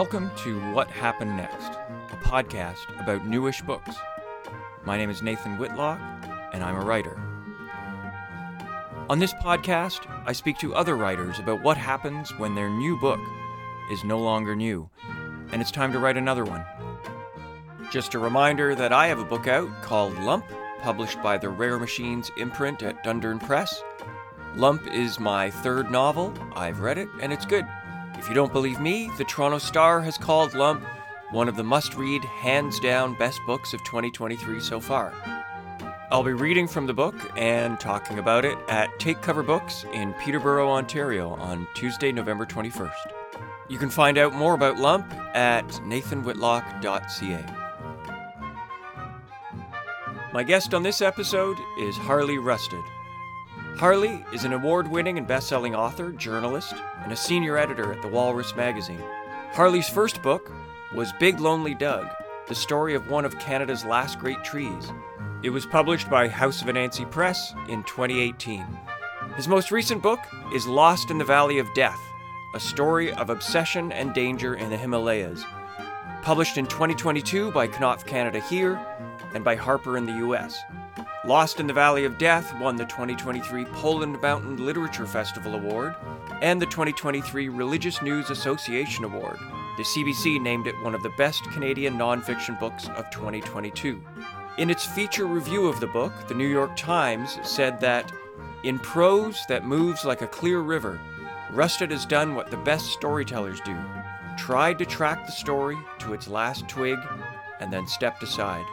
Welcome to What Happened Next, a podcast about newish books. My name is Nathan Whitlock, and I'm a writer. On this podcast, I speak to other writers about what happens when their new book is no longer new, and it's time to write another one. Just a reminder that I have a book out called Lump, published by the Rare Machines imprint at Dundurn Press. Lump is my third novel. I've read it, and it's good. If you don't believe me, the Toronto Star has called Lump one of the must read, hands down best books of 2023 so far. I'll be reading from the book and talking about it at Take Cover Books in Peterborough, Ontario on Tuesday, November 21st. You can find out more about Lump at nathanwhitlock.ca. My guest on this episode is Harley Rustad. Harley is an award winning and best selling author, journalist, and a senior editor at The Walrus magazine. Harley's first book was Big Lonely Doug, the story of one of Canada's last great trees. It was published by House of Anansi Press in 2018. His most recent book is Lost in the Valley of Death, a story of obsession and danger in the Himalayas. Published in 2022 by Knopf Canada here and by Harper in the US. Lost in the Valley of Death won the 2023 Poland Mountain Literature Festival Award and the 2023 Religious News Association Award. The CBC named it one of the best Canadian nonfiction books of 2022. In its feature review of the book, the New York Times said that, in prose that moves like a clear river, Rustad has done what the best storytellers do tried to track the story to its last twig and then stepped aside.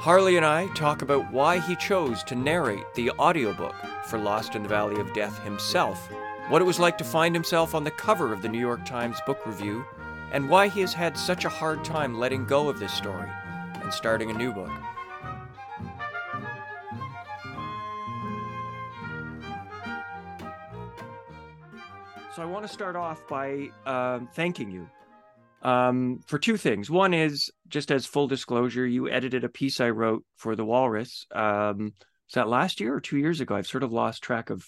Harley and I talk about why he chose to narrate the audiobook for Lost in the Valley of Death himself, what it was like to find himself on the cover of the New York Times book review, and why he has had such a hard time letting go of this story and starting a new book. So I want to start off by um, thanking you um, for two things. One is just as full disclosure, you edited a piece I wrote for the Walrus. Um, was that last year or two years ago? I've sort of lost track of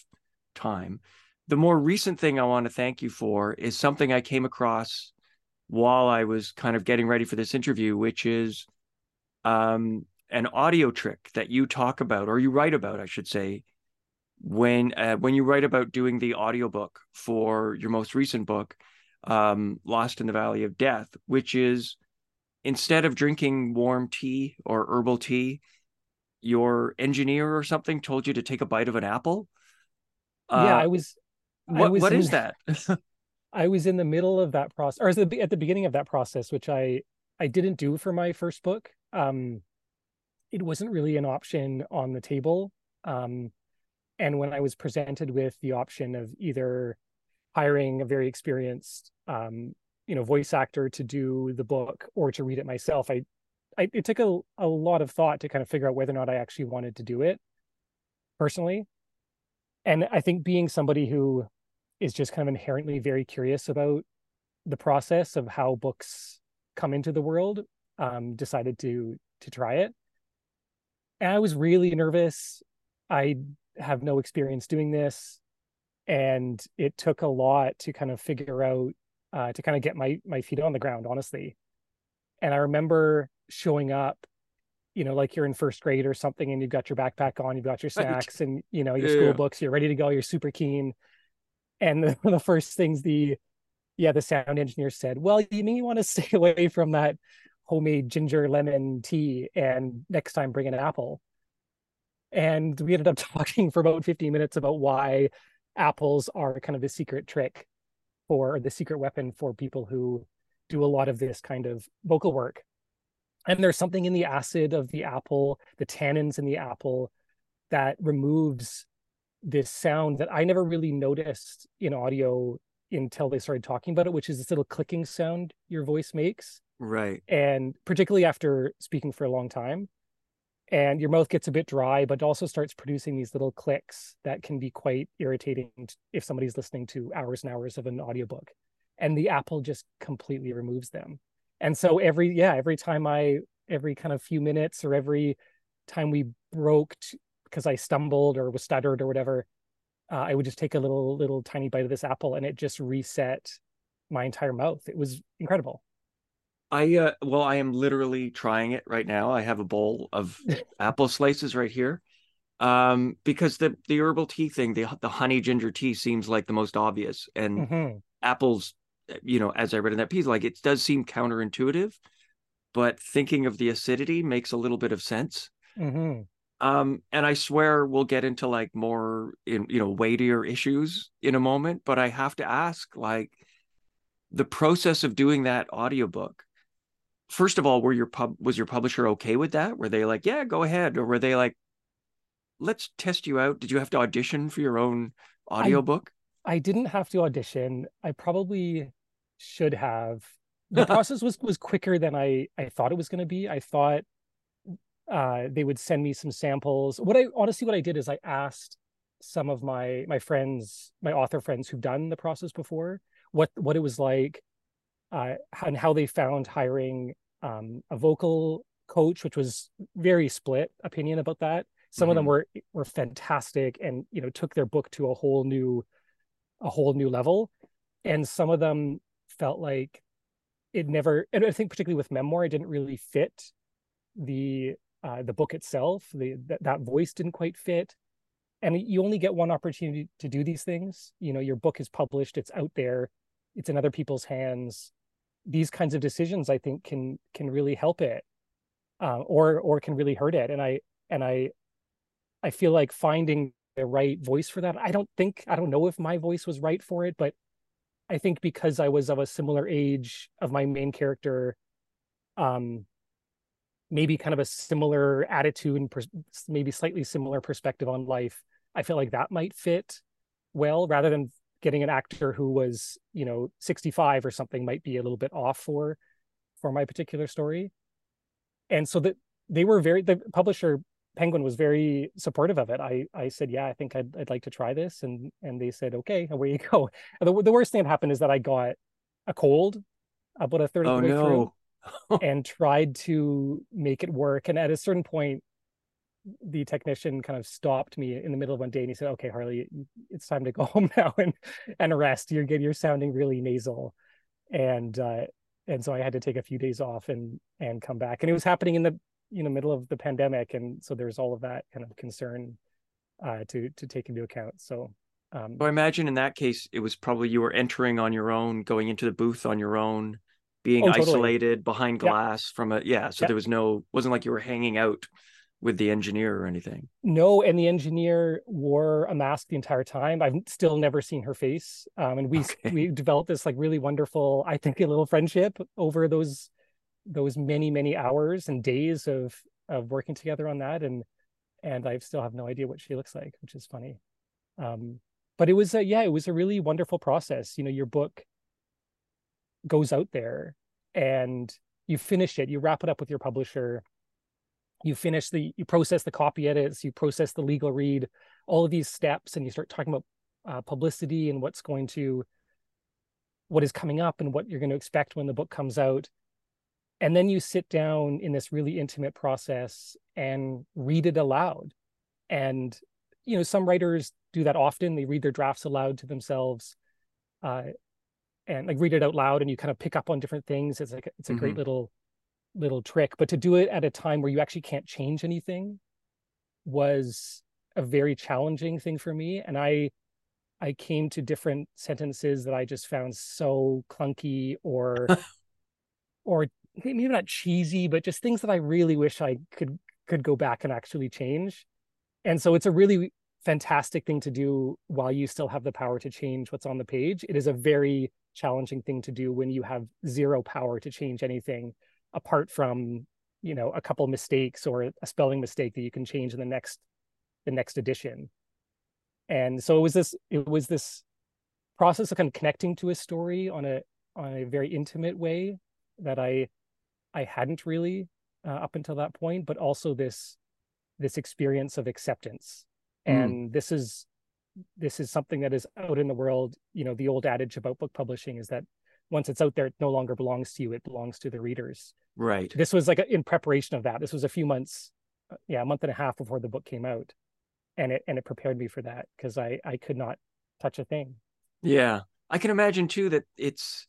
time. The more recent thing I want to thank you for is something I came across while I was kind of getting ready for this interview, which is um, an audio trick that you talk about or you write about, I should say, when uh, when you write about doing the audiobook for your most recent book um, Lost in the Valley of Death, which is instead of drinking warm tea or herbal tea, your engineer or something told you to take a bite of an apple. yeah, I was. What I was in, that? I was in the middle of that process, or at the, at the beginning of that process, which I I didn't do for my first book. Um, it wasn't really an option on the table. Um, and when I was presented with the option of either hiring a very experienced um, you know voice actor to do the book or to read it myself i, I it took a, a lot of thought to kind of figure out whether or not i actually wanted to do it personally and i think being somebody who is just kind of inherently very curious about the process of how books come into the world um, decided to to try it. And i was really nervous. I have no experience doing this. And it took a lot to kind of figure out uh, to kind of get my my feet on the ground honestly. And i remember showing up you know like you're in first grade or something and you've got your backpack on you've got your snacks and you know your Yeah. school books you're ready to go you're super keen and the, the first things the yeah the sound engineer said well you may want to stay away from that homemade ginger lemon tea and next time bring an apple and we ended up talking for about 15 minutes about why apples are kind of the secret trick for or the secret weapon for people who do a lot of this kind of vocal work. And there's something in the acid of the apple, the tannins in the apple that removes this sound that I never really noticed in audio until they started talking about it, which is this little clicking sound your voice makes. right. And particularly after speaking for a long time, and your mouth gets a bit dry, but also starts producing these little clicks that can be quite irritating if somebody's listening to hours and hours of an audiobook. And the Apple just completely removes them. And so every yeah, every time I every kind of few minutes or every time we broke because I stumbled or was stuttered or whatever, uh, I would just take a little little tiny bite of this apple and it just reset my entire mouth. It was incredible. I uh, well, I am literally trying it right now. I have a bowl of apple slices right here, um, because the the herbal tea thing, the the honey ginger tea seems like the most obvious, and mm-hmm. apples, you know, as I read in that piece, like it does seem counterintuitive, but thinking of the acidity makes a little bit of sense. Mm-hmm. Um, and I swear we'll get into like more in you know weightier issues in a moment, but I have to ask, like, the process of doing that audiobook first of all, were your pub was your publisher okay with that? Were they like, yeah, go ahead, or were they like, let's test you out? Did you have to audition for your own audiobook? I, I didn't have to audition. I probably should have. The process was was quicker than I I thought it was going to be. I thought uh, they would send me some samples. What I honestly what I did is I asked some of my my friends, my author friends who've done the process before, what what it was like, uh, and how they found hiring um, a vocal coach, which was very split opinion about that. Some mm-hmm. of them mm-hmm. were were fantastic and you know took their book to a whole new a whole new level, and some of them felt like it never. And I think particularly with memoir, it didn't really fit the uh, the book itself. The that, that voice didn't quite fit, and you only get one opportunity to do these things. You know, your book is published, it's out there, it's in other people's hands these kinds of decisions i think can can really help it uh, or or can really hurt it and i and i i feel like finding the right voice for that i don't think i don't know if my voice was right for it but i think because i was of a similar age of my main character um maybe kind of a similar attitude and pers- maybe slightly similar perspective on life i feel like that might fit well rather than getting an actor who was you know 65 or something might be a little bit off for for my particular story. And so that they were very the publisher penguin was very supportive of it. I i said yeah i think i'd, I'd like to try this and and they said okay away you go. The, the worst thing that happened is that i got a cold about a third of the oh, way no. through and tried to make it work and at a certain point the technician kind of stopped me in the middle of one day and he said, "Okay, Harley, it's time to go home now and and rest. You're getting you're sounding really nasal," and uh, and so I had to take a few days off and and come back. And it was happening in the you know middle of the pandemic, and so there's all of that kind of concern uh, to to take into account. So. Um, I imagine in that case, it was probably you were entering on your own, going into the booth on your own, being oh, totally. isolated behind glass yep. from a yeah. So yep. there was no wasn't like you were hanging out with the engineer or anything. No, and the engineer wore a mask the entire time. I've still never seen her face. Um, and we okay. we developed this like really wonderful, I think, a little friendship over those those many many hours and days of of working together on that. And and I still have no idea what she looks like, which is funny. Um, but it was a, yeah, it was a really wonderful process. You know, your book goes out there and you finish it, you wrap it up with your publisher. You finish the you process the copy edits you process the legal read all of these steps and you start talking about uh, publicity and what's going to what is coming up and what you're going to expect when the book comes out. And then you sit down in this really intimate process and read it aloud. And you know some writers do that often. They read their drafts aloud to themselves. Uh, and like read it out loud and you kind of pick up on different things it's like it's a mm-hmm. great little little trick, but to do it at a time where you actually can't change anything was a very challenging thing for me. And I I came to different sentences that I just found so clunky or or maybe not cheesy, but just things that I really wish I could could go back and actually change. And so it's a really fantastic thing to do while you still have the power to change what's on the page. It is a very challenging thing to do when you have zero power to change anything apart from you know a couple mistakes or a spelling mistake that you can change in the next the next edition and so it was this it was this process of kind of connecting to a story on a on a very intimate way that i i hadn't really uh, up until that point but also this this experience of acceptance mm. and this is this is something that is out in the world you know the old adage about book publishing is that once it's out there, it no longer belongs to you. It belongs to the readers. Right. This was like a, in preparation of that. This was a few months, uh, yeah, a month and a half before the book came out, and it and it prepared me for that because I I could not touch a thing. Yeah, I can imagine too that it's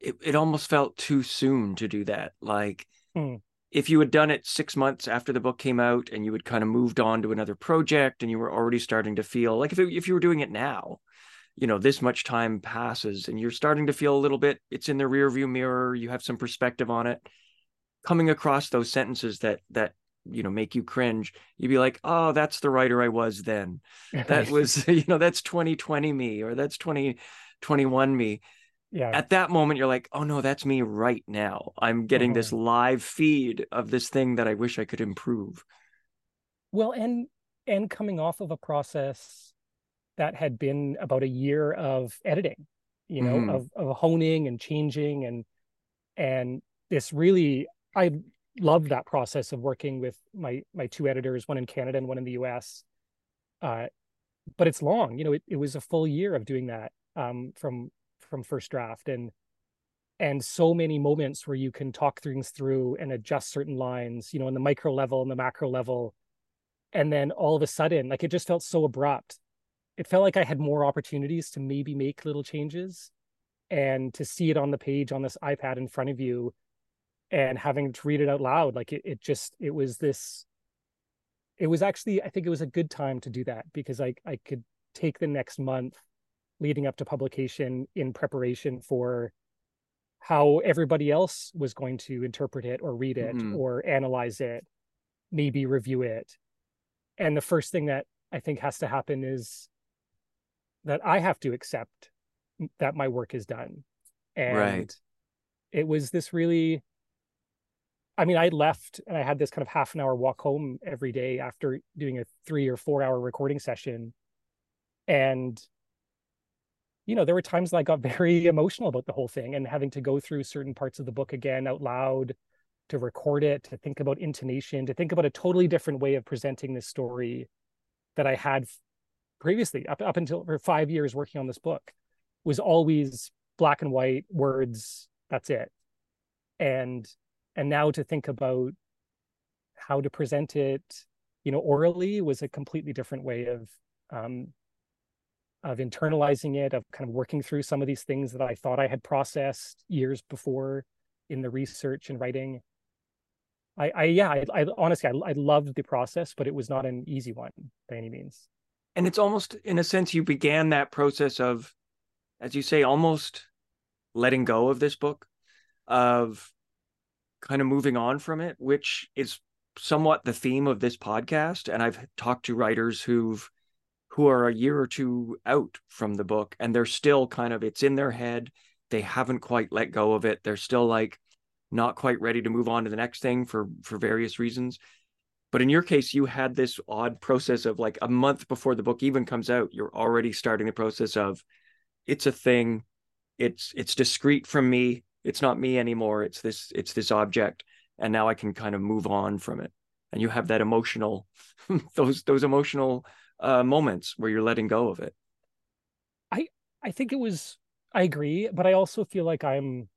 it, it almost felt too soon to do that. Like Hmm. If you had done it six months after the book came out and you had kind of moved on to another project and you were already starting to feel like if it, if you were doing it now, you know, this much time passes and you're starting to feel a little bit, it's in the rear view mirror, you have some perspective on it. Coming across those sentences that that you know make you cringe you'd be like oh that's the writer i was then that was you know that's 2020 me or that's 2021 me yeah at that moment you're like oh no that's me right now i'm getting this Mhm. live feed of this thing that i wish i could improve Well, and and coming off of a process that had been about a year of editing, you know, Mhm. of of honing and changing and and this really I loved that process of working with my my two editors, one in Canada and one in the US. Uh, but it's long, you know, it, it was a full year of doing that um from from first draft and and so many moments where you can talk things through and adjust certain lines, you know, in the micro level and the macro level. And then all of a sudden like it just felt so abrupt. It felt like i had more opportunities to maybe make little changes and to see it on the page on this ipad in front of you and having to read it out loud like it, it just it was this it was actually i think it was a good time to do that because i i could take the next month leading up to publication in preparation for how everybody else was going to interpret it or read it Mhm. or analyze it maybe review it and the first thing that i think has to happen is that i have to accept that my work is done and Right. it was this really i mean i left and i had this kind of half an hour walk home every day after doing a three or four hour recording session and you know there were times that i got very emotional about the whole thing and having to go through certain parts of the book again out loud to record it to think about intonation to think about a totally different way of presenting this story that i had previously up, up until for five years working on this book was always black and white words that's it. And and now to think about how to present it you know orally was a completely different way of um of internalizing it of kind of working through some of these things that i thought i had processed years before in the research and writing. I i yeah i, I honestly I, I loved the process but it was not an easy one by any means. And it's almost in a sense you began that process of as you say almost letting go of this book of kind of moving on from it which is somewhat the theme of this podcast. And i've talked to writers who've who are a year or two out from the book and they're still kind of it's in their head. They haven't quite let go of it. They're still like not quite ready to move on to the next thing for for various reasons. But in your case you had this odd process of like a month before the book even comes out you're already starting the process of it's a thing. It's it's discrete from me. It's not me anymore. It's this it's this object and now i can kind of move on from it. And you have that emotional those those emotional uh moments where you're letting go of it. I I think it was i agree but i also feel like i'm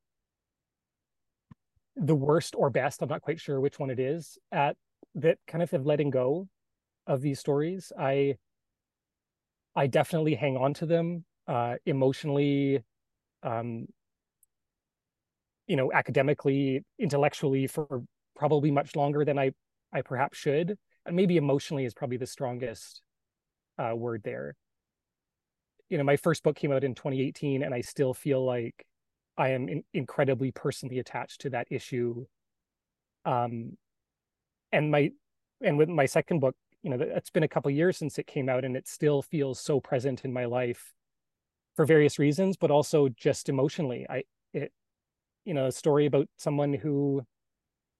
the worst or best i'm not quite sure which one it is at that kind of of letting go of these stories. I i definitely hang on to them uh emotionally um you know academically intellectually for probably much longer than i i perhaps should. And maybe emotionally is probably the strongest uh word there. You know my first book came out in 2018 and i still feel like i am in, incredibly personally attached to that issue. Um and my and with my second book you know it's been a couple years since it came out and it still feels so present in my life for various reasons but also just emotionally. I it you know a story about someone who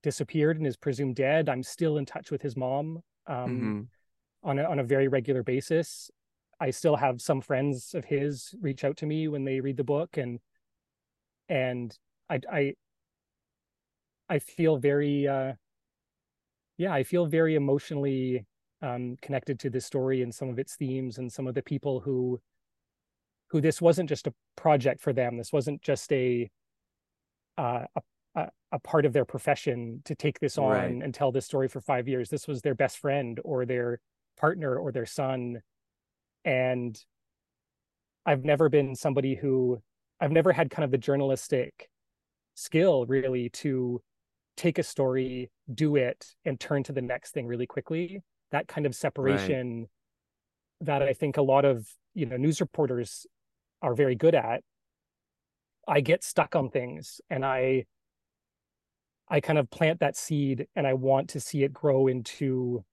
disappeared and is presumed dead. I'm still in touch with his mom. Um Mhm. On a, on a very regular basis. I still have some friends of his reach out to me when they read the book and and i i i feel very uh yeah i feel very emotionally um connected to this story and some of its themes and some of the people who who this wasn't just a project for them. This wasn't just a uh, a, a a part of their profession to take this on Right. and tell this story for five years. This was their best friend or their partner or their son and i've never been somebody who I've never had kind of the journalistic skill really to take a story, do it, and turn to the next thing really quickly. That kind of separation right. that I think a lot of you know news reporters are very good at. I get stuck on things and I I kind of plant that seed and I want to see it grow into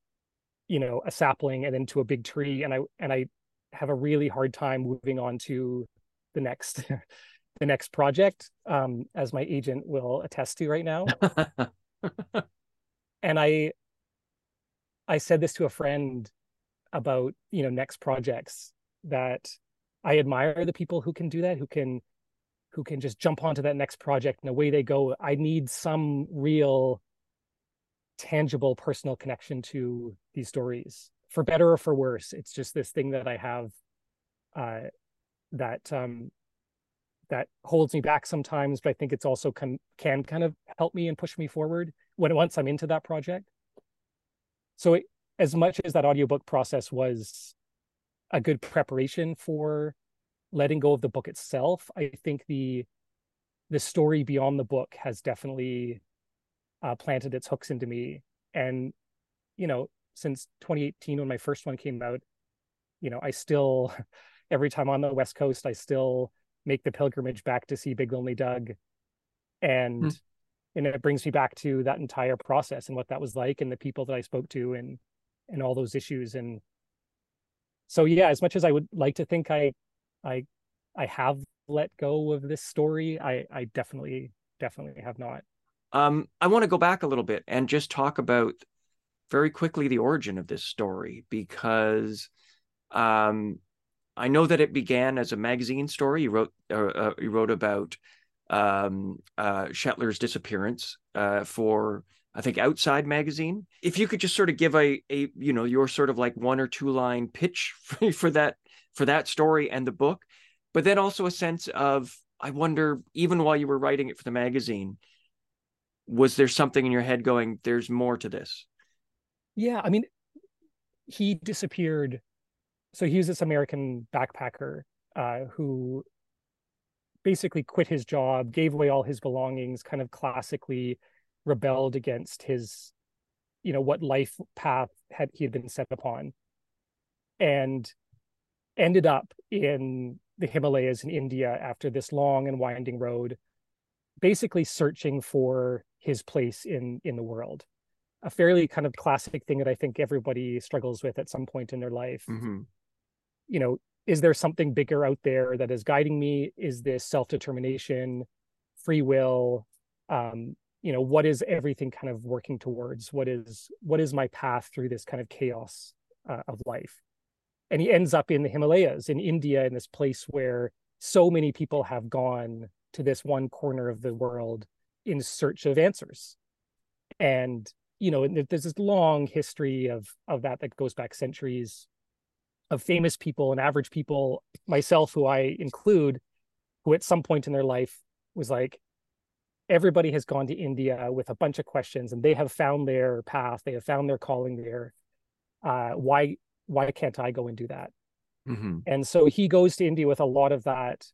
you know a sapling and into a big tree and I and I have a really hard time moving on to the next the next project, um, as my agent will attest to right now. and I I said this to a friend about, you know, next projects that I admire the people who can do that, who can who can just jump onto that next project and away they go. I need some real tangible personal connection to these stories for better or for worse. It's just this thing that I have uh, that um, that holds me back sometimes, but I think it's also can can kind of help me and push me forward when once I'm into that project. So it, as much as that audiobook process was a good preparation for letting go of the book itself, I think the the story beyond the book has definitely uh, planted its hooks into me. And you know, since 2018 when my first one came out, you know, I still every time on the West Coast, I still make the pilgrimage back to see Big Lonely Doug, and mm. and it brings me back to that entire process and what that was like, and the people that I spoke to, and and all those issues. And so, yeah, as much as I would like to think I, I, I have let go of this story, I I definitely definitely have not. Um, I want to go back a little bit and just talk about very quickly the origin of this story because um, I know that it began as a magazine story. You wrote uh, uh, you wrote about um, uh, Shetler's disappearance uh, for I think Outside magazine. If you could just sort of give a a you know your sort of like one or two line pitch for, for that for that story and the book, but then also a sense of I wonder even while you were writing it for the magazine, was there something in your head going there's more to this? Yeah, I mean, he disappeared so he was this American backpacker uh, who basically quit his job, gave away all his belongings, kind of classically rebelled against his, you know, what life path had he had been set upon, and ended up in the Himalayas in India after this long and winding road, basically searching for his place in in the world. A fairly kind of classic thing that I think everybody struggles with at some point in their life. Mm-hmm you know, is there something bigger out there that is guiding me? Is this self-determination, free will? Um, you know, what is everything kind of working towards? What is what is my path through this kind of chaos uh, of life? And he ends up in the Himalayas in India, in this place where so many people have gone to this one corner of the world in search of answers. And you know, there's this long history of of that that goes back centuries of famous people and average people, myself, who I include, who at some point in their life was like, everybody has gone to India with a bunch of questions and they have found their path, they have found their calling there. Uh, why why can't I go and do that? Mm-hmm. And so he goes to India with a lot of that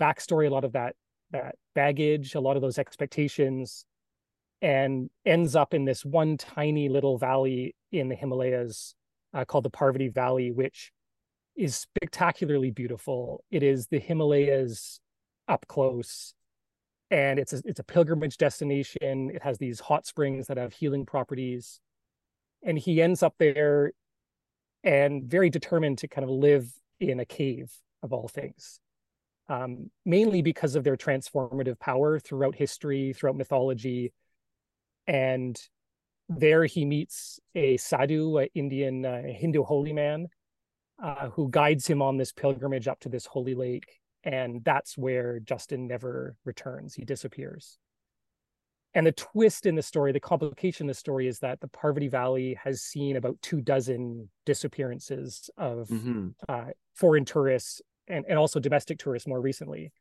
backstory, a lot of that that baggage, a lot of those expectations, and ends up in this one tiny little valley in the Himalayas uh, called the Parvati Valley, which is spectacularly beautiful. It is the Himalayas up close, and it's a, it's a pilgrimage destination. It has these hot springs that have healing properties, and he ends up there, and very determined to kind of live in a cave of all things. Um, mainly because of their transformative power throughout history, throughout mythology, and there he meets a sadhu, an Indian uh, Hindu holy man, uh, who guides him on this pilgrimage up to this holy lake. And that's where Justin never returns. He disappears. And the twist in the story, the complication in the story is that the Parvati Valley has seen about two dozen disappearances of mm-hmm. uh, foreign tourists and, and also domestic tourists more recently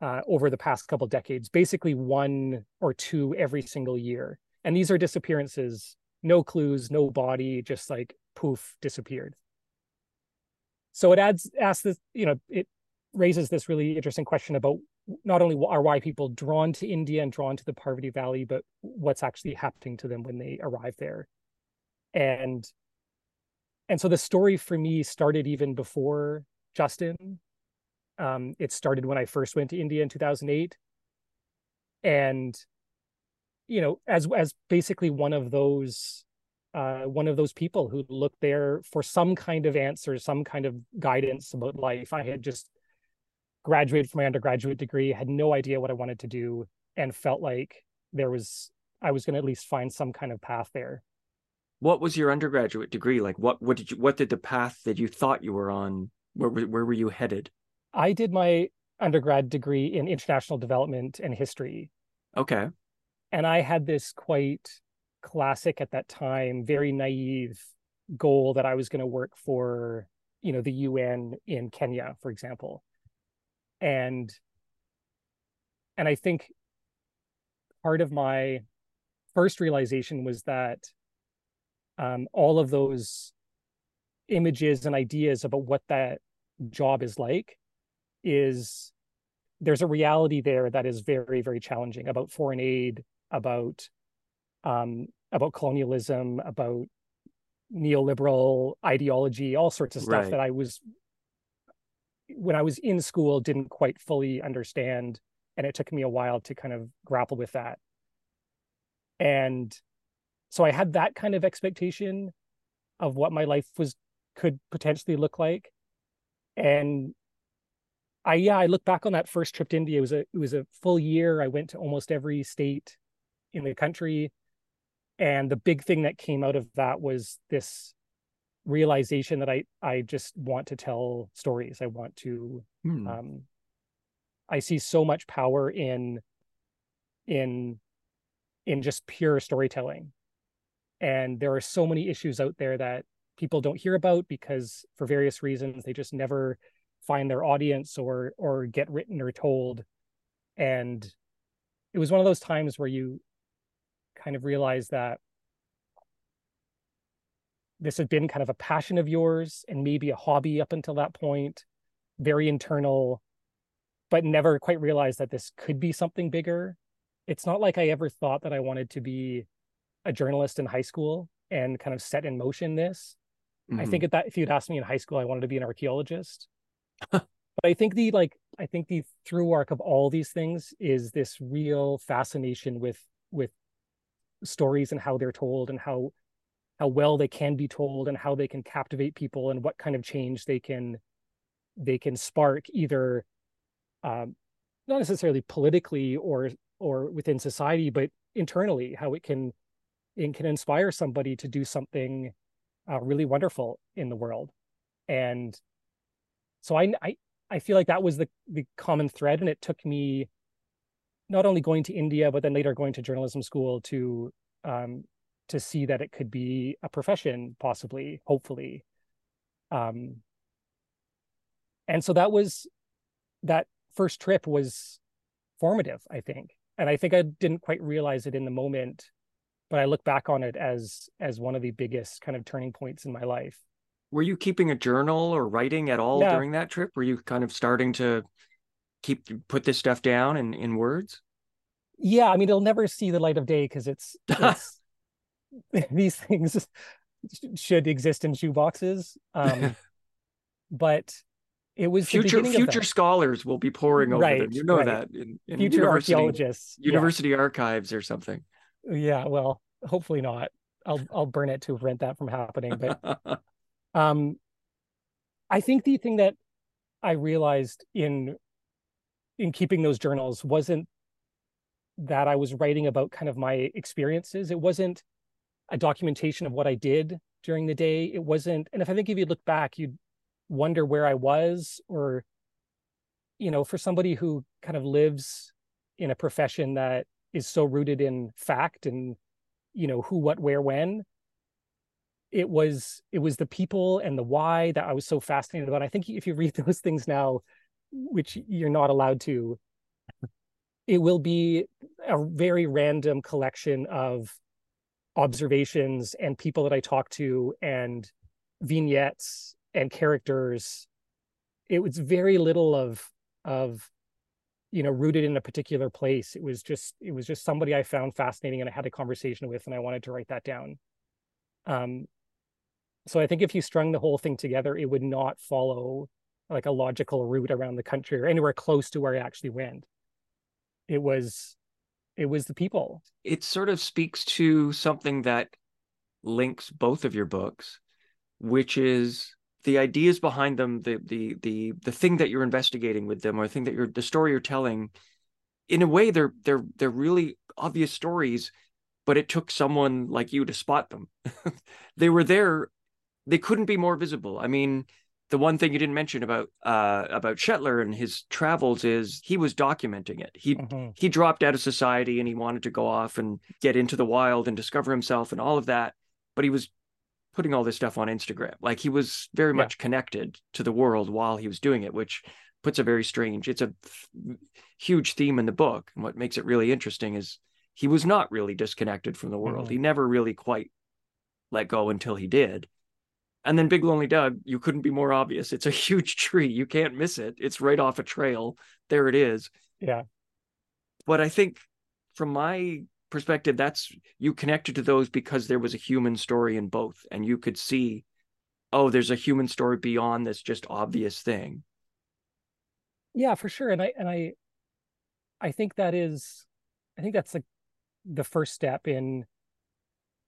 uh, over the past couple decades, basically one or two every single year and these are disappearances no clues no body just like poof disappeared so it adds asks this you know it raises this really interesting question about not only are why people drawn to India and drawn to the Parvati Valley, but what's actually happening to them when they arrive there. And and so the story for me started even before Justin. Um, it started when I first went to India in 2008. And you know, as as basically one of those uh, one of those people who looked there for some kind of answer, some kind of guidance about life. I had just graduated from my undergraduate degree, had no idea what I wanted to do, and felt like there was I was going to at least find some kind of path there. What was your undergraduate degree like? What what did you what did the path that you thought you were on? Where where were you headed? I did my undergrad degree in international development and history. Okay. And I had this quite classic at that time, very naive goal that I was going to work for, you know, the UN in Kenya, for example and and i think part of my first realization was that um, all of those images and ideas about what that job is like is there's a reality there that is very very challenging about foreign aid about um, about colonialism about neoliberal ideology all sorts of stuff right. that i was when I was in school didn't quite fully understand. And it took me a while to kind of grapple with that. And so I had that kind of expectation of what my life was could potentially look like. And I yeah, I look back on that first trip to India. It was a it was a full year. I went to almost every state in the country. And the big thing that came out of that was this realization that I I just want to tell stories. I want to hmm. um I see so much power in in in just pure storytelling. And there are so many issues out there that people don't hear about because for various reasons they just never find their audience or or get written or told. And it was one of those times where you kind of realize that this had been kind of a passion of yours and maybe a hobby up until that point, very internal, but never quite realized that this could be something bigger. It's not like I ever thought that I wanted to be a journalist in high school and kind of set in motion this. Mm-hmm. I think that if you'd asked me in high school, I wanted to be an archaeologist. but I think the like I think the through arc of all these things is this real fascination with with stories and how they're told and how how well they can be told and how they can captivate people and what kind of change they can they can spark either um, not necessarily politically or or within society but internally how it can it can inspire somebody to do something uh, really wonderful in the world. And so I, I i feel like that was the the common thread and it took me not only going to india but then later going to journalism school to um, to see that it could be a profession possibly hopefully. Um and so that was that first trip was formative i think. And i think i didn't quite realize it in the moment but i look back on it as as one of the biggest kind of turning points in my life were you keeping a journal or writing at all yeah. during that trip were you kind of starting to keep put this stuff down in in words yeah i mean it'll never see the light of day because it's it's these things should exist in shoeboxes. Um, but it was future future scholars will be poring over right, them. You know right. that in, in future archaeologists, university yeah. archives or something. Yeah, well, hopefully not. I'll I'll burn it to prevent that from happening. But um, I think the thing that I realized in in keeping those journals wasn't that I was writing about kind of my experiences. It wasn't a documentation of what I did during the day. It wasn't, and if I think if you look back, you'd wonder where I was, or, you know, for somebody who kind of lives in a profession that is so rooted in fact and, you know, who, what, where, when. It was it was the people and the why that I was so fascinated about. I think if you read those things now, which you're not allowed to, it will be a very random collection of observations and people that I talk to and vignettes and characters it was very little of of you know rooted in a particular place. It was just it was just somebody i found fascinating and i had a conversation with and i wanted to write that down. Um so i think if you strung the whole thing together it would not follow like a logical route around the country or anywhere close to where i actually went. It was it was the people. It sort of speaks to something that links both of your books which is the ideas behind them, the the the the thing that you're investigating with them, or the thing that you're the story you're telling, in a way they're they're they're really obvious stories, but it took someone like you to spot them. they were there, they couldn't be more visible. I mean, the one thing you didn't mention about uh, about Shetler and his travels is he was documenting it. He mm-hmm. he dropped out of society and he wanted to go off and get into the wild and discover himself and all of that, but he was putting all this stuff on Instagram. Like he was very yeah. much connected to the world while he was doing it, which puts a very strange, it's a huge theme in the book. And what makes it really interesting is he was not really disconnected from the world. Mm-hmm. He never really quite let go until he did. And then Big Lonely Doug, you couldn't be more obvious. It's a huge tree. You can't miss it. It's right off a trail. There it is. Yeah. But I think from my perspective that's you connected to those because there was a human story in both and you could see oh there's a human story beyond this just obvious thing. Yeah for sure and i and i i think that is i think that's the the first step in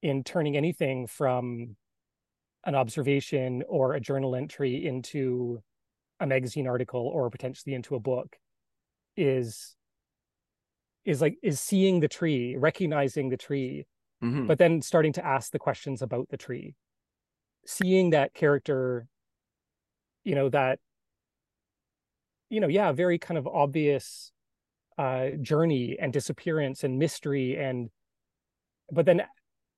in turning anything from an observation or a journal entry into a magazine article or potentially into a book is is like is seeing the tree recognizing the tree mm-hmm. but then starting to ask the questions about the tree seeing that character you know that you know yeah very kind of obvious uh journey and disappearance and mystery and but then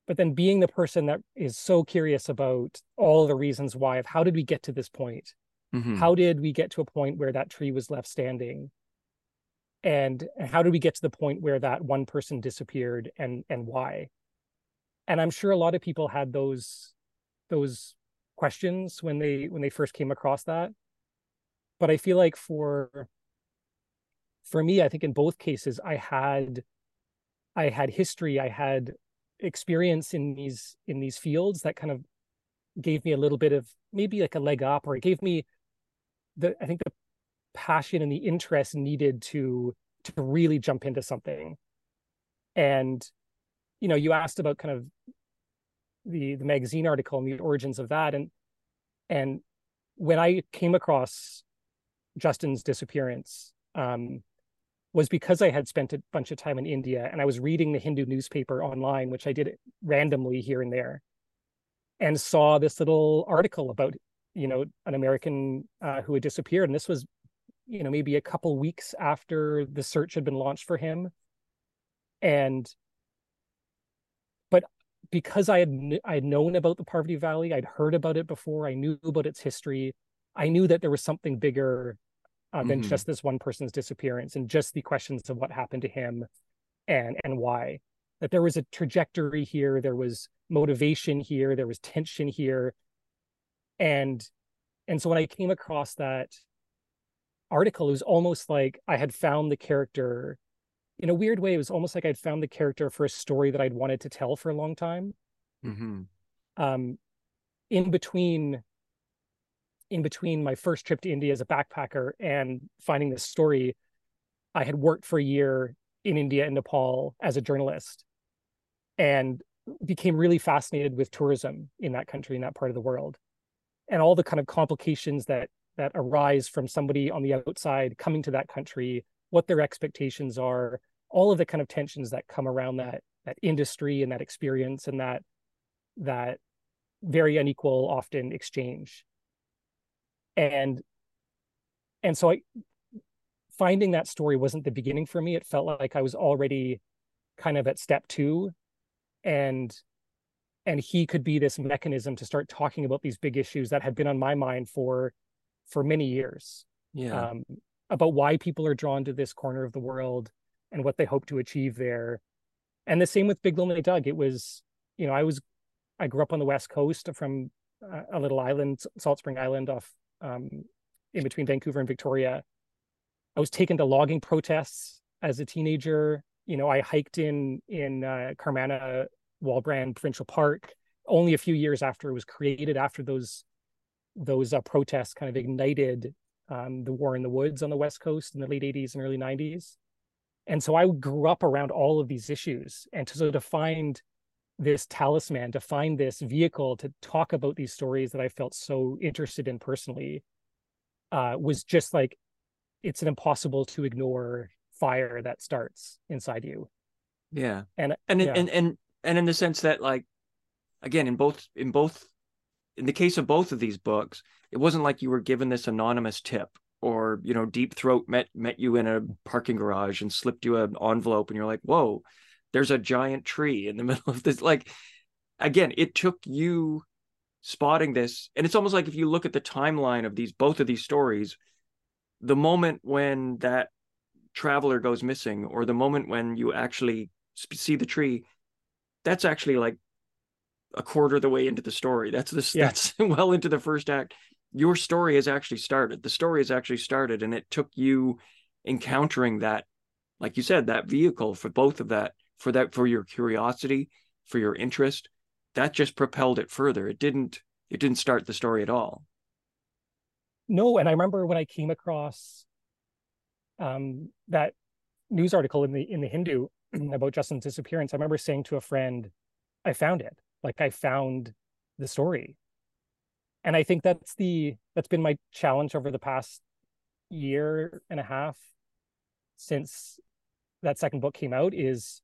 but then being the person that is so curious about all the reasons why of how did we get to this point mm-hmm. how did we get to a point where that tree was left standing and how did we get to the point where that one person disappeared and and why? And i'm sure a lot of people had those those questions when they when they first came across that. But i feel like for for me i think in both cases i had i had history i had experience in these in these fields that kind of gave me a little bit of maybe like a leg up or it gave me the i think the passion and the interest needed to to really jump into something. And you know you asked about kind of the the magazine article and the origins of that. And and when i came across justin's disappearance um, was because i had spent a bunch of time in india and i was reading the hindu newspaper online which i did randomly here and there and saw this little article about you know an american uh, who had disappeared. And this was you know maybe a couple weeks after the search had been launched for him. And but because i had i had known about the parvati valley i'd heard about it before i knew about its history i knew that there was something bigger uh, than mm-hmm. just this one person's disappearance and just the questions of what happened to him and and why. That there was a trajectory here there was motivation here there was tension here. And and so when i came across that article, it was almost like I had found the character in a weird way. It was almost like I'd found the character for a story that I'd wanted to tell for a long time. Mm-hmm. Um, in between, in between my first trip to India as a backpacker and finding this story, I had worked for a year in India and Nepal as a journalist, and became really fascinated with tourism in that country in that part of the world and all the kind of complications that that arise from somebody on the outside coming to that country, what their expectations are, all of the kind of tensions that come around that that industry and that experience and that that very unequal often exchange. And and so I finding that story wasn't the beginning for me. It felt like I was already kind of at step two and and he could be this mechanism to start talking about these big issues that had been on my mind for for many years yeah um, about why people are drawn to this corner of the world and what they hope to achieve there and the same with big lonely doug it was you know i was i grew up on the west coast from a little island salt spring island off um, in between Vancouver and Victoria. I was taken to logging protests as a teenager. You know, I hiked in in uh, Carmanah Walbran Provincial Park only a few years after it was created. After those those uh, protests kind of ignited um, the war in the woods on the west coast in the late 80s and early 90s and so i grew up around all of these issues. And to sort of find this talisman to find this vehicle to talk about these stories that i felt so interested in personally uh, was just like it's an impossible to ignore fire that starts inside you. Yeah. And and yeah. and and and in the sense that like again in both in both in the case of both of these books it wasn't like you were given this anonymous tip or you know deep throat met met you in a parking garage and slipped you an envelope and you're like whoa there's a giant tree in the middle of this like again it took you spotting this. And it's almost like if you look at the timeline of these both of these stories the moment when that traveler goes missing or the moment when you actually see the tree that's actually like a quarter of the way into the story that's the yeah. that's well into the first act your story has actually started. The story has actually started, and it took you encountering that, like you said, that vehicle for both of that, for that, for your curiosity, for your interest. That just propelled it further. It didn't. It didn't start the story at all. No, and I remember when I came across um, that news article in the in the Hindu about Justin's disappearance. I remember saying to a friend, "I found it. Like I found the story." and I think that's the that's been my challenge over the past year and a half since that second book came out is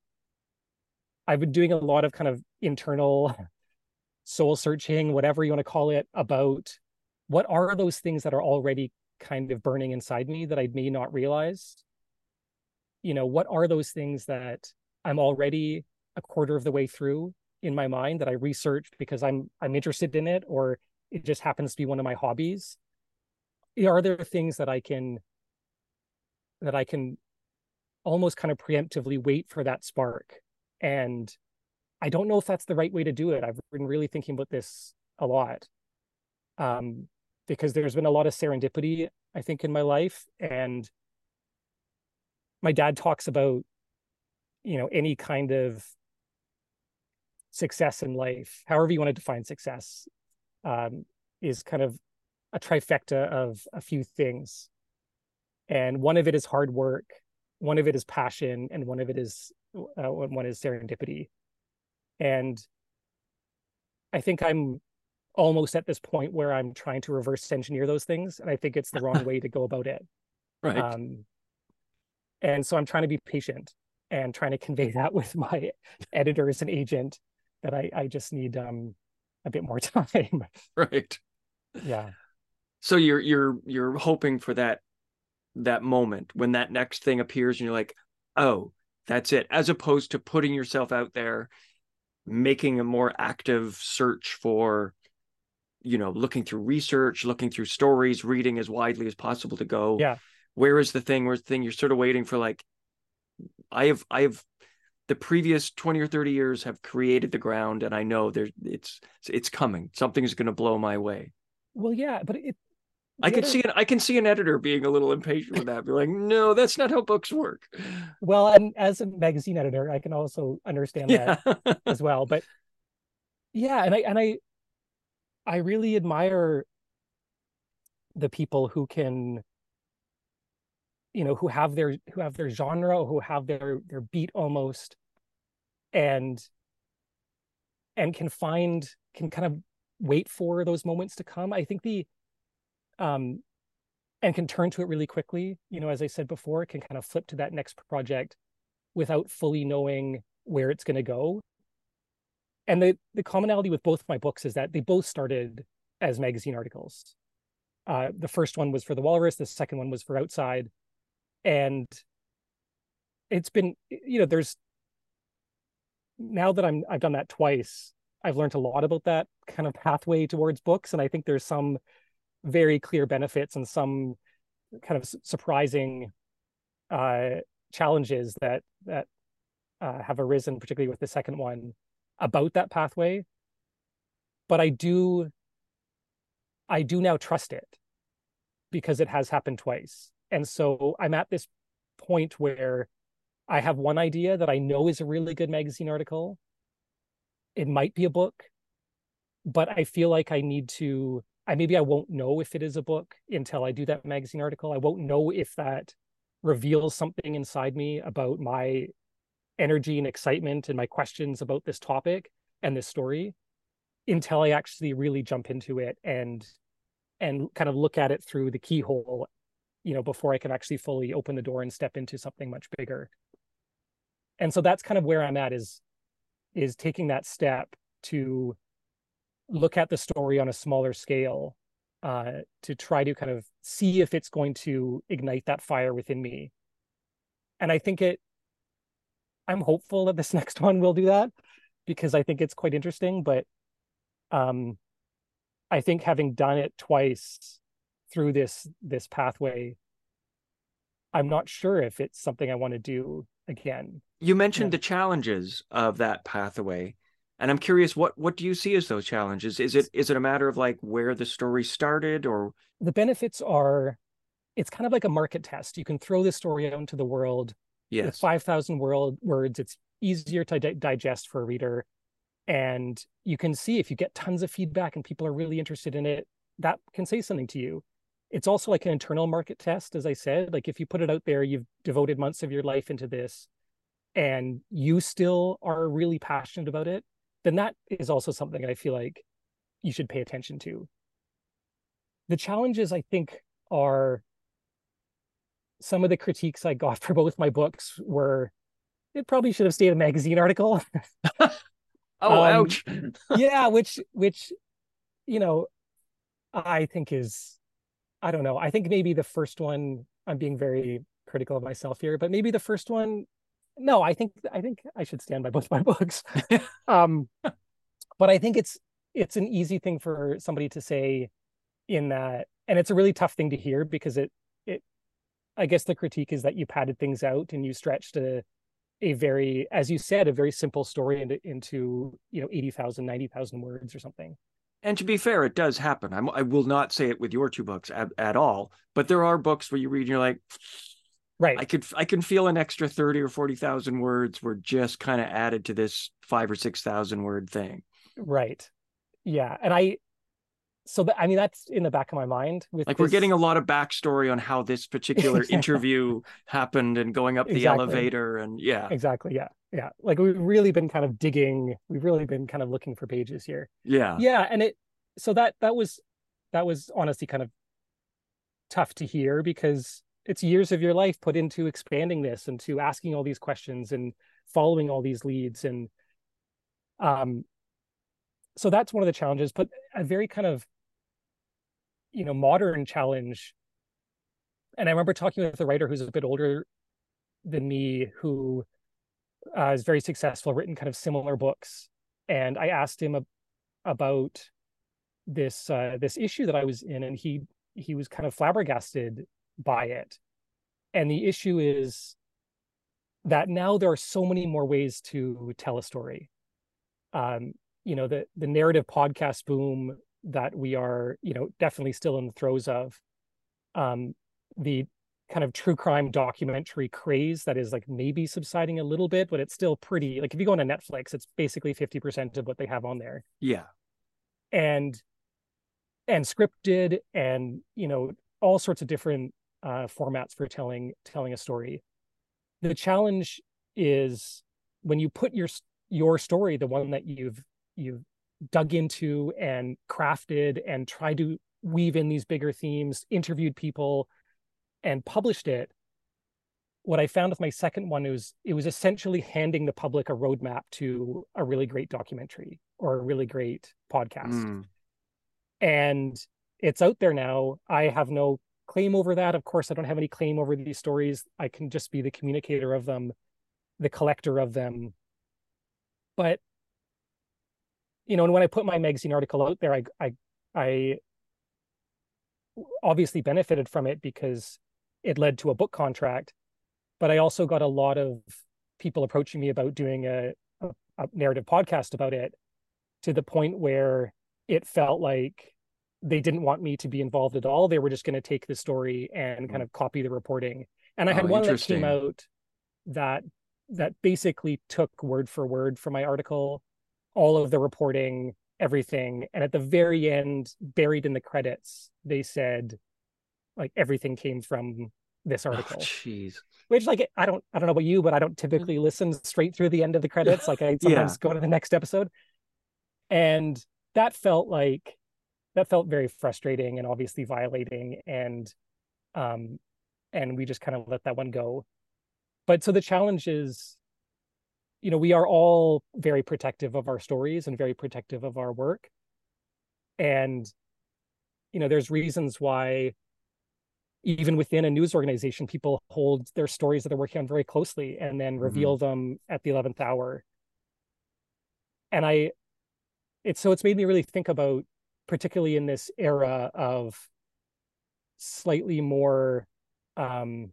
I've been doing a lot of kind of internal soul searching, whatever you want to call it, about what are those things that are already kind of burning inside me that I may not realize. You know, what are those things that I'm already a quarter of the way through in my mind that I researched because I'm I'm interested in it or it just happens to be one of my hobbies. Are there things that i can that i can almost kind of preemptively wait for that spark? And i don't know if that's the right way to do it. I've been really thinking about this a lot um, because there's been a lot of serendipity i think in my life. And my dad talks about you know any kind of success in life however you want to define success um, is kind of a trifecta of a few things. And one of it is hard work, one of it is passion, and one of it is uh, one is serendipity. And I think I'm almost at this point where I'm trying to reverse engineer those things, and I think it's the wrong way to go about it. Right. Um, and so I'm trying to be patient and trying to convey that with my editors and agent that I I just need um a bit more time. right. Yeah. So you're you're you're hoping for that that moment when that next thing appears and you're like, "Oh, that's it." As opposed to putting yourself out there making a more active search for you know, looking through research, looking through stories, reading as widely as possible to go. Yeah. Where is the thing? Where's the thing? You're sort of waiting for like I have I have the previous 20 or 30 years have created the ground and i know there's it's it's coming something is going to blow my way well yeah but it I can other... see an I can see an editor being a little impatient with that, be like, no, that's not how books work. Well, and as a magazine editor, I can also understand yeah. that as well. But yeah, and I and I I really admire the people who can you know who have their who have their genre who have their their beat almost and and can find can kind of wait for those moments to come. I think the um and can turn to it really quickly. You know as i said before it can kind of flip to that next project without fully knowing where it's going to go. And the the commonality with both my books is that they both started as magazine articles. Uh, the first one was for the walrus the second one was for outside and it's been you know there's now that i'm i've done that twice i've learned a lot about that kind of pathway towards books and i think there's some very clear benefits and some kind of surprising uh challenges that that uh, have arisen particularly with the second one about that pathway but i do i do now trust it because it has happened twice. And so I'm at this point where I have one idea that I know is a really good magazine article. It might be a book, but I feel like I need to I maybe I won't know if it is a book until I do that magazine article. I won't know if that reveals something inside me about my energy and excitement and my questions about this topic and this story until I actually really jump into it and and kind of look at it through the keyhole, you know, before I can actually fully open the door and step into something much bigger. And so that's kind of where I'm at is is taking that step to look at the story on a smaller scale uh, to try to kind of see if it's going to ignite that fire within me. And I think it, I'm hopeful that this next one will do that because I think it's quite interesting. But um, I think having done it twice through this this pathway, I'm not sure if it's something I want to do again. You mentioned yeah. the challenges of that pathway and i'm curious what what do you see as those challenges is it is it a matter of like where the story started or the benefits are it's kind of like a market test you can throw this story out into the world yes. with 5000 world words it's easier to di- digest for a reader and you can see if you get tons of feedback and people are really interested in it that can say something to you it's also like an internal market test as i said like if you put it out there you've devoted months of your life into this and you still are really passionate about it then that is also something I feel like you should pay attention to. The challenges I think are some of the critiques I got for both my books were it probably should have stayed a magazine article. oh, um, ouch. yeah, which which you know, I think is I don't know. I think maybe the first one I'm being very critical of myself here, but maybe the first one no, I think I think I should stand by both my books. um, but I think it's it's an easy thing for somebody to say in that, and it's a really tough thing to hear because it it I guess the critique is that you padded things out and you stretched a a very, as you said, a very simple story into into you know 80,000, 90,000 words or something. And to be fair, it does happen. I'm, I will not say it with your two books at, at all, but there are books where you read and you're like, right. I could i can feel an extra 30 or 40,000 words were just kind of added to this 5 or 6,000 word thing. Right. Yeah and i so that i mean that's in the back of my mind with like this... we're getting a lot of backstory on how this particular interview happened and going up the exactly. elevator and yeah. Exactly yeah yeah like we've really been kind of digging we've really been kind of looking for pages here. Yeah. Yeah and it so that that was that was honestly kind of tough to hear because it's years of your life put into expanding this and to asking all these questions and following all these leads and um so that's one of the challenges but a very kind of you know modern challenge and i remember talking with a writer who's a bit older than me who uh, is very successful written kind of similar books and i asked him about this uh, this issue that i was in and he he was kind of flabbergasted by it. And the issue is that now there are so many more ways to tell a story. Um, you know, the the narrative podcast boom that we are, you know, definitely still in the throes of. Um, the kind of true crime documentary craze that is like maybe subsiding a little bit, but it's still pretty like if you go on Netflix, it's basically 50% of what they have on there. Yeah. And and scripted and you know all sorts of different uh, formats for telling telling a story. The challenge is when you put your your story, the one that you've you've dug into and crafted and tried to weave in these bigger themes, interviewed people, and published it. What I found with my second one was it was essentially handing the public a roadmap to a really great documentary or a really great podcast. Mm. And it's out there now. I have no claim over that. Of course, I don't have any claim over these stories. I can just be the communicator of them, the collector of them. But you know, and when I put my magazine article out there, I I I obviously benefited from it because it led to a book contract. But I also got a lot of people approaching me about doing a, a, a narrative podcast about it to the point where it felt like they didn't want me to be involved at all. They were just going to take the story and hmm. kind of copy the reporting. And I had Oh, one that came out that that basically took word for word from my article, all of the reporting, everything. And at the very end, buried in the credits, they said like everything came from this Oh, article. jeez. Which like I don't I don't know about you, but I don't typically listen straight through the end of the credits. Like I sometimes go to the next episode. And that felt like that felt very frustrating and obviously violating and um and we just kind of let that one go but so the challenge is you know we are all very protective of our stories and very protective of our work and you know there's reasons why even within a news organization people hold their stories that they're working on very closely and then reveal them at the 11th hour. And i it's so it's made me really think about particularly in this era of slightly more um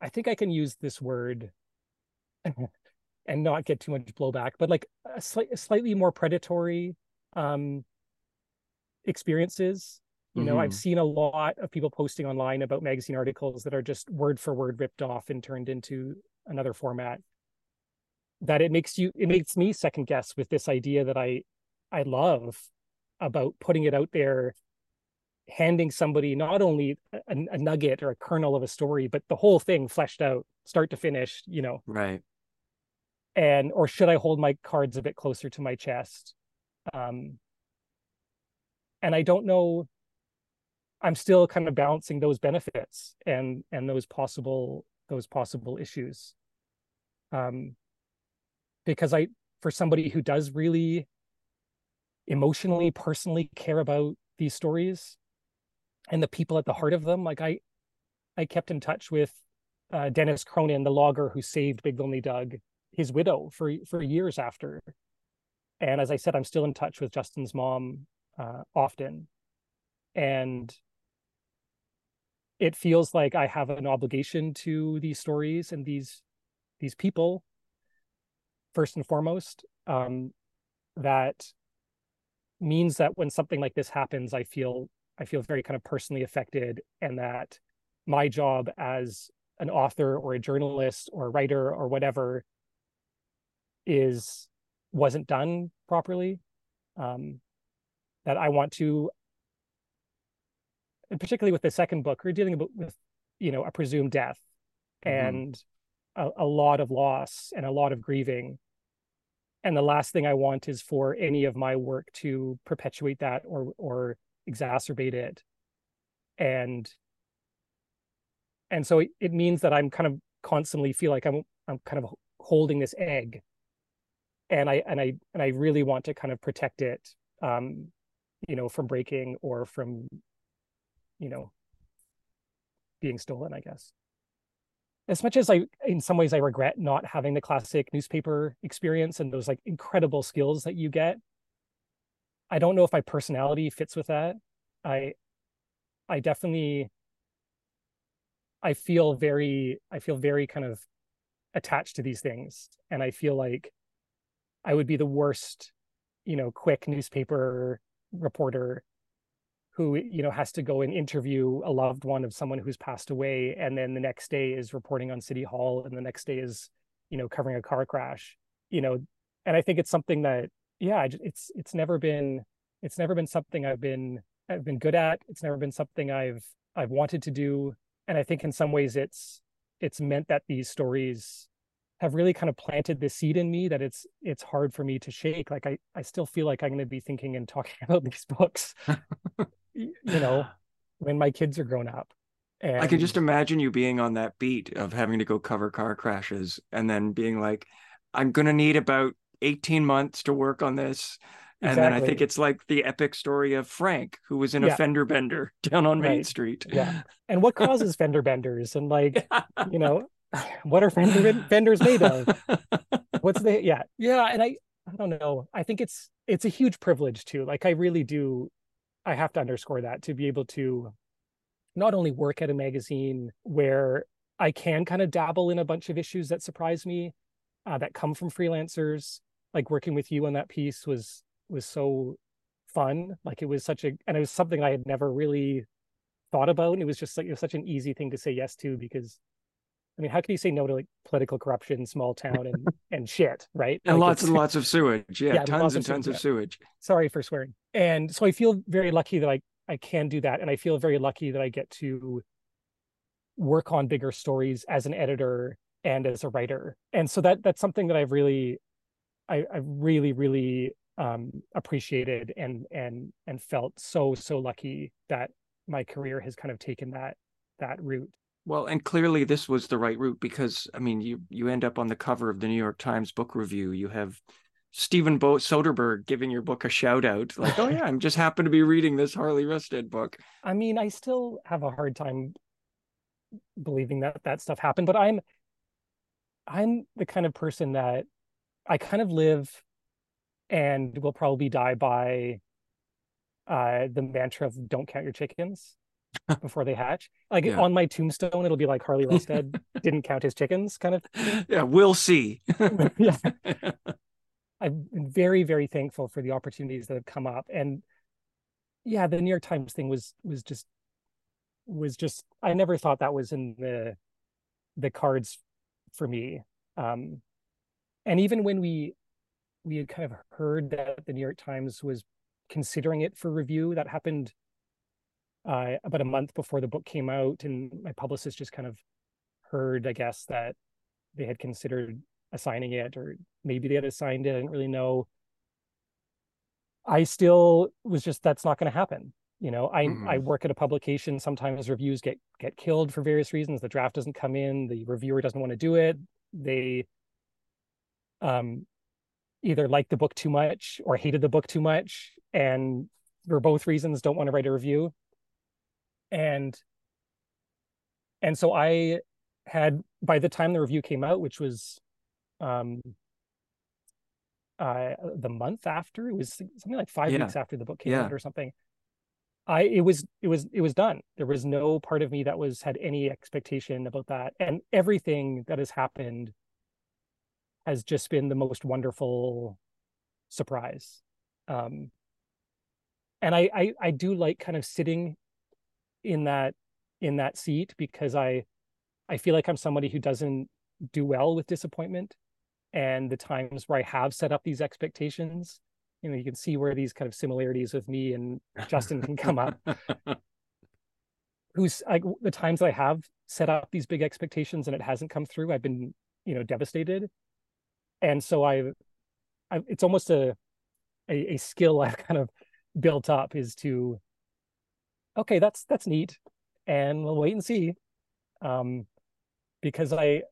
i think i can use this word and not get too much blowback but like a slight, slightly more predatory um experiences you know i've Mhm. seen a lot of people posting online about magazine articles that are just word for word ripped off and turned into another format that it makes you it makes me second guess with this idea that i i love about putting it out there handing somebody not only a, a nugget or a kernel of a story but the whole thing fleshed out start to finish you know Right. and or should i hold my cards a bit closer to my chest um and i don't know i'm still kind of balancing those benefits and and those possible those possible issues. Um because i for somebody who does really emotionally personally care about these stories and the people at the heart of them like i i kept in touch with uh, dennis cronin the logger who saved big lonely doug his widow for for years after. And as i said i'm still in touch with justin's mom uh, often. And it feels like i have an obligation to these stories and these these people first and foremost um, that means that when something like this happens i feel i feel very kind of personally affected and that my job as an author or a journalist or a writer or whatever is wasn't done properly um, that i want to and particularly with the second book we're dealing with you know a presumed death Mhm. and a, a lot of loss and a lot of grieving. And the last thing i want is for any of my work to perpetuate that or or exacerbate it. And and so it, it means that i'm kind of constantly feel like i'm i'm kind of holding this egg. And i and i and i really want to kind of protect it um you know from breaking or from you know being stolen i guess. As much as i in some ways i regret not having the classic newspaper experience and those like incredible skills that you get i don't know if my personality fits with that. I i definitely i feel very i feel very kind of attached to these things. And i feel like i would be the worst you know quick newspaper reporter who you know has to go and interview a loved one of someone who's passed away and then the next day is reporting on city hall and the next day is you know covering a car crash you know and i think it's something that yeah it's it's never been it's never been something i've been i've been good at. It's never been something i've i've wanted to do and i think in some ways it's it's meant that these stories have really kind of planted this seed in me that it's it's hard for me to shake. Like i i still feel like i'm going to be thinking and talking about these books you know when my kids are grown up and I can just imagine you being on that beat of having to go cover car crashes and then being like, I'm going to need about 18 months to work on this. And then I think it's like the epic story of Frank, who was in a fender bender down on Main Right. Street. Yeah. and what causes fender benders and like you know what are fender ben- benders made of what's the yeah yeah and i i don't know i think it's it's a huge privilege too like i really do i have to underscore that to be able to not only work at a magazine where i can kind of dabble in a bunch of issues that surprise me uh, that come from freelancers like working with you on that piece was was so fun. Like it was such a, and it was something I had never really thought about. And it was just like, it was such an easy thing to say yes to because I mean, how can you say no to like political corruption, small town, and and shit, right? And like lots and lots of sewage. Yeah, Yeah, tons and tons of sewage. Sorry for swearing. And so I feel very lucky that I I can do that, and I feel very lucky that I get to work on bigger stories as an editor and as a writer. And so that that's something that I've really, I I really really um appreciated and and and felt so so lucky that my career has kind of taken that that route. Well, and clearly this was the right route because I mean, you you end up on the cover of the New York Times book review. You have Steven Bo- Soderbergh giving your book a shout out, like, "Oh yeah, I'm just happen to be reading this Harley Rustad book." I mean, I still have a hard time believing that that stuff happened, but I'm I'm the kind of person that I kind of live and will probably die by uh the mantra of don't count your chickens before they hatch. Like Yeah. on my tombstone it'll be like Harley Rustad didn't count his chickens kind of yeah, we'll see. yeah. I've been very, very thankful for the opportunities that have come up. And yeah, the New York Times thing was was just was just I never thought that was in the the cards for me. Um and even when we we had kind of heard that the New York Times was considering it for review, that happened uh about a month before the book came out, and my publicist just kind of heard, I guess, that they had considered assigning it, or maybe they had assigned it. I didn't really know. I still was just that's not going to happen. You know, I Mhm. I work at a publication. Sometimes reviews get get killed for various reasons. The draft doesn't come in. The reviewer doesn't want to do it. They um either like the book too much or hated the book too much, and for both reasons don't want to write a review. And and so I had by the time the review came out, which was um uh the month after it was something like five Yeah. weeks after the book came Yeah. out or something i it was it was it was done there was no part of me that was had any expectation about that and everything that has happened has just been the most wonderful surprise um and I, I i do like kind of sitting in that in that seat because i i feel like i'm somebody who doesn't do well with disappointment and the times where I have set up these expectations, you know, you can see where these kind of similarities with me and Justin can come up. Who's like the times I have set up these big expectations and it hasn't come through, I've been, you know, devastated. And so I, I it's almost a, a a skill I've kind of built up is to, okay, that's that's neat, and we'll wait and see, um, because I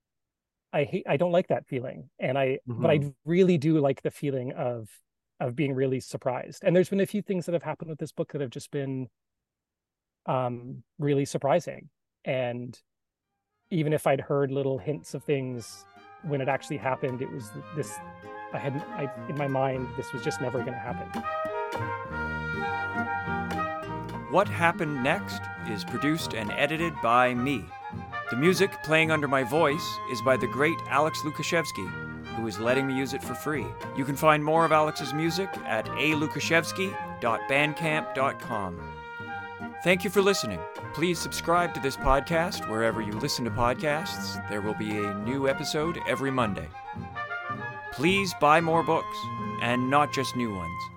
I hate I don't like that feeling. And I but I really do like the feeling of of being really surprised. And there's been a few things that have happened with this book that have just been um really surprising. And even if I'd heard little hints of things when it actually happened, it was this I hadn't I in my mind this was just never gonna happen. What Happened Next is produced and edited by me. The music playing under my voice is by the great Alex Lukashevsky, who is letting me use it for free. You can find more of Alex's music at alukashevsky.bandcamp.com. Thank you for listening. Please subscribe to this podcast wherever you listen to podcasts. There will be a new episode every Monday. Please buy more books, and not just new ones.